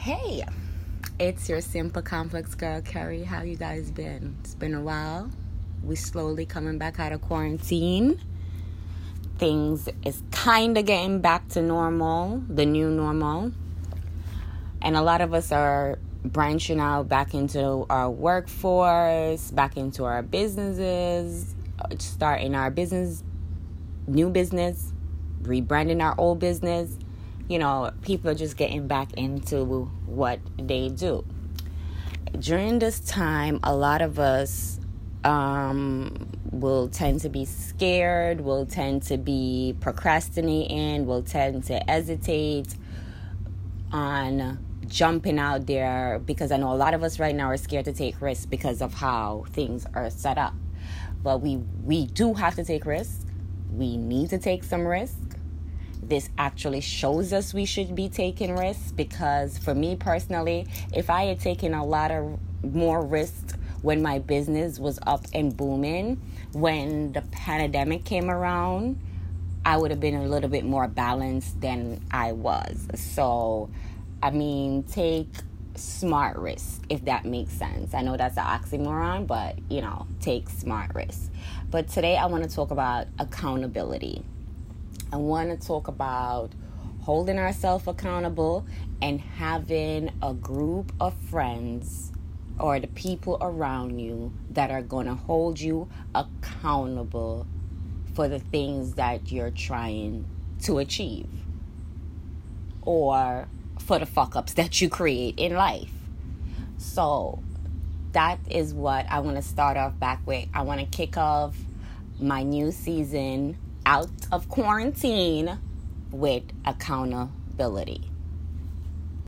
Hey, it's your simple complex girl, Carrie. How you guys been? It's been a while. We slowly coming back out of quarantine. Things is kind of getting back to normal, the new normal. And a lot of us are branching out back into our workforce, back into our businesses, starting our business, new business, rebranding our old business. You know, people are just getting back into what they do. During this time, a lot of us um, will tend to be scared, will tend to be procrastinating, will tend to hesitate on jumping out there because I know a lot of us right now are scared to take risks because of how things are set up. But we we do have to take risks. We need to take some risks. This actually shows us we should be taking risks because for me personally, if I had taken a lot of more risks when my business was up and booming, when the pandemic came around, I would have been a little bit more balanced than I was. So I mean, take smart risks, if that makes sense. I know that's an oxymoron, but you know, take smart risks. But today I want to talk about accountability. I want to talk about holding ourselves accountable and having a group of friends or the people around you that are going to hold you accountable for the things that you're trying to achieve or for the fuck ups that you create in life. So that is what I want to start off back with. I want to kick off my new season out of quarantine with accountability.